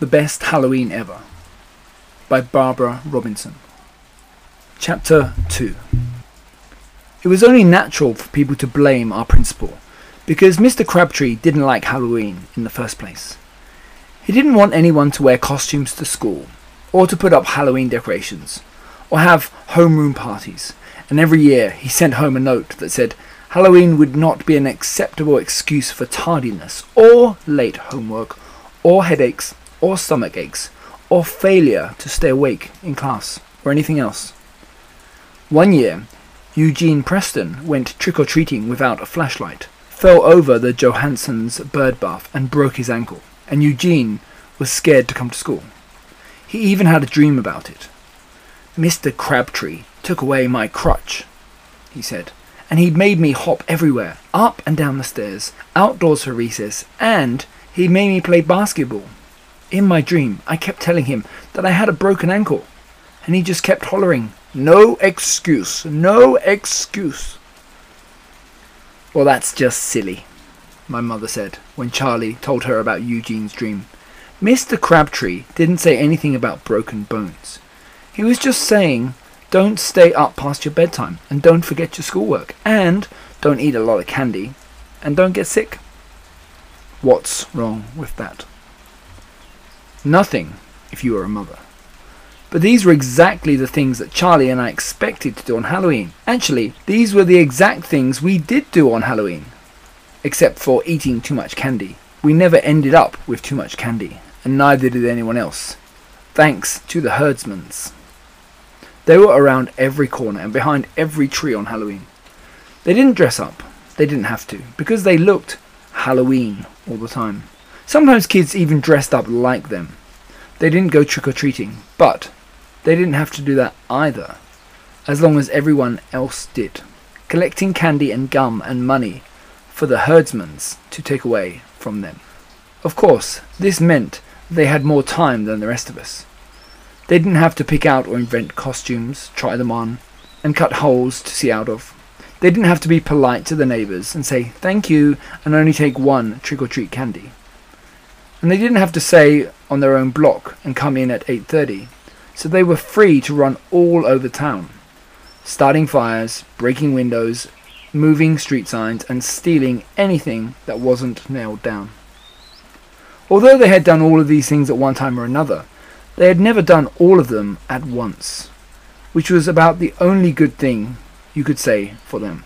The Best Halloween Ever by Barbara Robinson. Chapter 2 It was only natural for people to blame our principal because Mr. Crabtree didn't like Halloween in the first place. He didn't want anyone to wear costumes to school, or to put up Halloween decorations, or have homeroom parties, and every year he sent home a note that said Halloween would not be an acceptable excuse for tardiness, or late homework, or headaches, or stomach aches, or failure to stay awake in class, or anything else. One year, Eugene Preston went trick or treating without a flashlight, fell over the Johansson's bird bath, and broke his ankle, and Eugene was scared to come to school. He even had a dream about it. Mr. Crabtree took away my crutch, he said, and he made me hop everywhere, up and down the stairs, outdoors for recess, and he made me play basketball. In my dream, I kept telling him that I had a broken ankle, and he just kept hollering, No excuse, no excuse. Well, that's just silly, my mother said when Charlie told her about Eugene's dream. Mr. Crabtree didn't say anything about broken bones. He was just saying, don't stay up past your bedtime, and don't forget your schoolwork, and don't eat a lot of candy, and don't get sick. What's wrong with that? Nothing, if you were a mother. But these were exactly the things that Charlie and I expected to do on Halloween. Actually, these were the exact things we did do on Halloween. Except for eating too much candy. We never ended up with too much candy, and neither did anyone else. Thanks to the Herdmans. They were around every corner and behind every tree on Halloween. They didn't dress up. They didn't have to, because they looked Halloween all the time. Sometimes kids even dressed up like them. They didn't go trick or treating, but they didn't have to do that either, as long as everyone else did, collecting candy and gum and money for the Herdmans to take away from them. Of course, this meant they had more time than the rest of us. They didn't have to pick out or invent costumes, try them on, and cut holes to see out of. They didn't have to be polite to the neighbours and say thank you and only take one trick or treat candy. And they didn't have to stay on their own block and come in at 8:30. So they were free to run all over town, starting fires, breaking windows, moving street signs and stealing anything that wasn't nailed down. Although they had done all of these things at one time or another, they had never done all of them at once, which was about the only good thing you could say for them.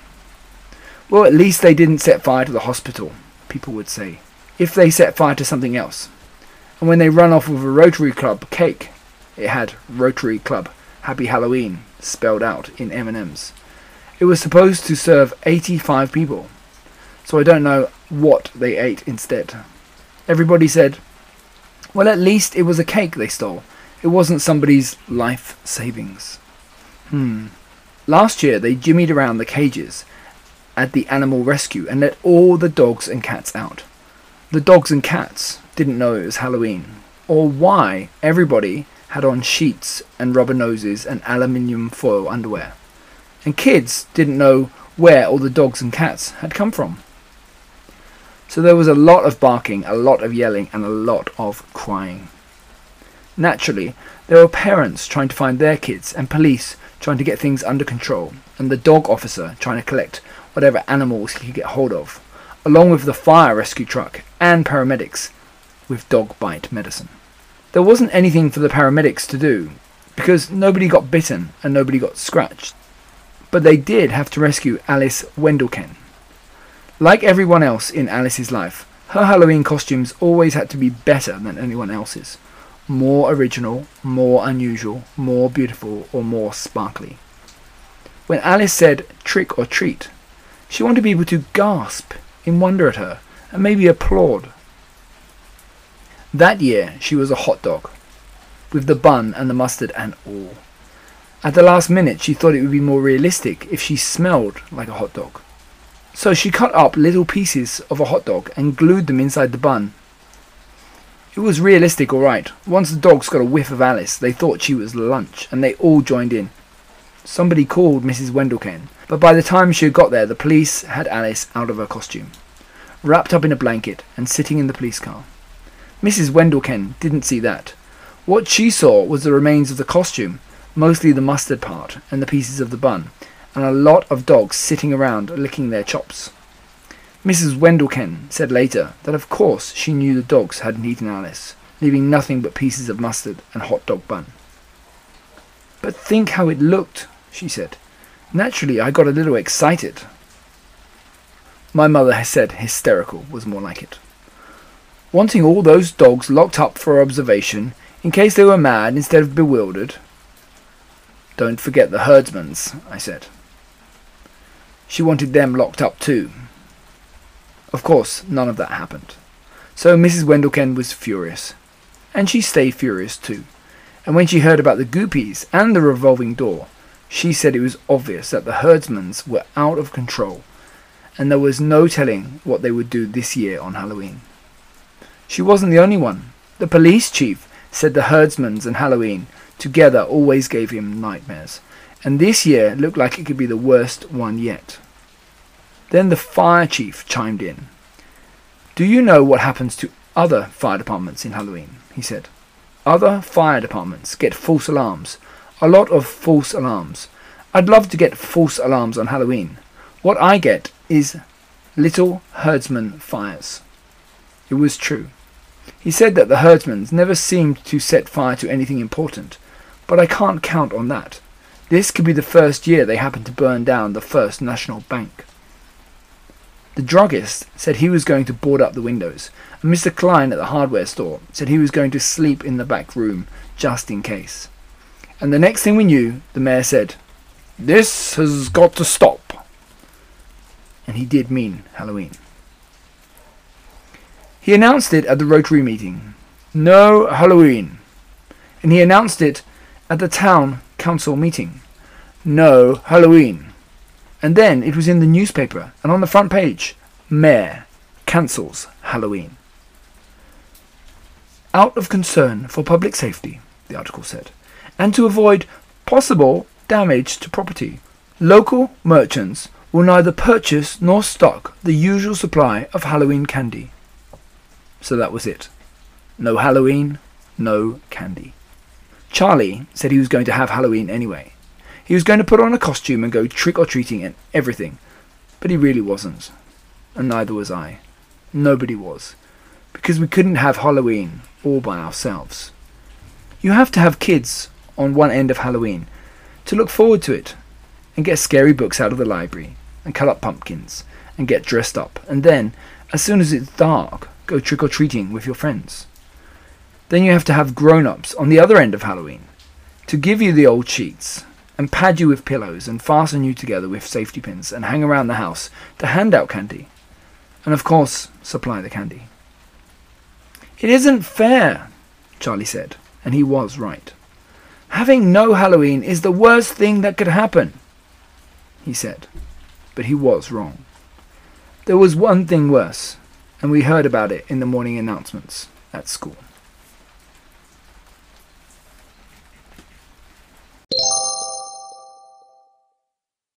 Well, at least they didn't set fire to the hospital, people would say, if they set fire to something else. And when they run off with a Rotary Club cake, it had Rotary Club Happy Halloween spelled out in M&Ms. It was supposed to serve 85 people, so I don't know what they ate instead. Everybody said, well, at least it was a cake they stole. It wasn't somebody's life savings. Hmm. Last year they jimmied around the cages at the animal rescue and let all the dogs and cats out. The dogs and cats didn't know it was Halloween, or why everybody had on sheets and rubber noses and aluminium foil underwear. And kids didn't know where all the dogs and cats had come from. So there was a lot of barking, a lot of yelling, and a lot of crying. Naturally, there were parents trying to find their kids, and police trying to get things under control, and the dog officer trying to collect whatever animals he could get hold of, along with the fire rescue truck and paramedics with dog bite medicine. There wasn't anything for the paramedics to do, because nobody got bitten and nobody got scratched. But they did have to rescue Alice Wendelken. Like everyone else in Alice's life, her Halloween costumes always had to be better than anyone else's more original, more unusual, more beautiful, or more sparkly. When Alice said trick or treat, she wanted people to gasp in wonder at her and maybe applaud. That year she was a hot dog, with the bun and the mustard and all. At the last minute she thought it would be more realistic if she smelled like a hot dog. So she cut up little pieces of a hot dog and glued them inside the bun it was realistic, alright. Once the dogs got a whiff of Alice, they thought she was lunch, and they all joined in. Somebody called Mrs. Wendelken, but by the time she had got there, the police had Alice out of her costume, wrapped up in a blanket and sitting in the police car. Mrs. Wendelken didn't see that. What she saw was the remains of the costume, mostly the mustard part and the pieces of the bun, and a lot of dogs sitting around licking their chops. Mrs. Wendelken said later that of course she knew the dogs hadn't eaten Alice, leaving nothing but pieces of mustard and hot dog bun. But think how it looked, she said. Naturally, I got a little excited. My mother said hysterical was more like it. Wanting all those dogs locked up for observation in case they were mad instead of bewildered. Don't forget the Herdmans, I said. She wanted them locked up too. Of course, none of that happened. So Mrs. Wendelken was furious. And she stayed furious too. And when she heard about the goopies and the revolving door, she said it was obvious that the Herdmans were out of control, and there was no telling what they would do this year on Halloween. She wasn't the only one. The police chief said the Herdmans and Halloween together always gave him nightmares, and this year looked like it could be the worst one yet. Then the fire chief chimed in. Do you know what happens to other fire departments in Halloween? he said. Other fire departments get false alarms. A lot of false alarms. I'd love to get false alarms on Halloween. What I get is little Herdman fires. It was true. He said that the Herdmans never seemed to set fire to anything important, but I can't count on that. This could be the first year they happened to burn down the First National Bank. The druggist said he was going to board up the windows, and Mr. Klein at the hardware store said he was going to sleep in the back room just in case. And the next thing we knew, the mayor said, This has got to stop. And he did mean Halloween. He announced it at the Rotary meeting. No Halloween. And he announced it at the town council meeting. No Halloween. And then it was in the newspaper and on the front page Mayor cancels Halloween. Out of concern for public safety, the article said, and to avoid possible damage to property, local merchants will neither purchase nor stock the usual supply of Halloween candy. So that was it. No Halloween, no candy. Charlie said he was going to have Halloween anyway, he was going to put on a costume and go trick or treating and everything, but he really wasn't. And neither was I. Nobody was. Because we couldn't have Halloween all by ourselves. You have to have kids on one end of Halloween to look forward to it and get scary books out of the library and cut up pumpkins and get dressed up and then, as soon as it's dark, go trick or treating with your friends. Then you have to have grown ups on the other end of Halloween to give you the old sheets and pad you with pillows and fasten you together with safety pins and hang around the house to hand out candy. And of course, supply the candy. It isn't fair, Charlie said, and he was right. Having no Halloween is the worst thing that could happen, he said, but he was wrong. There was one thing worse, and we heard about it in the morning announcements at school.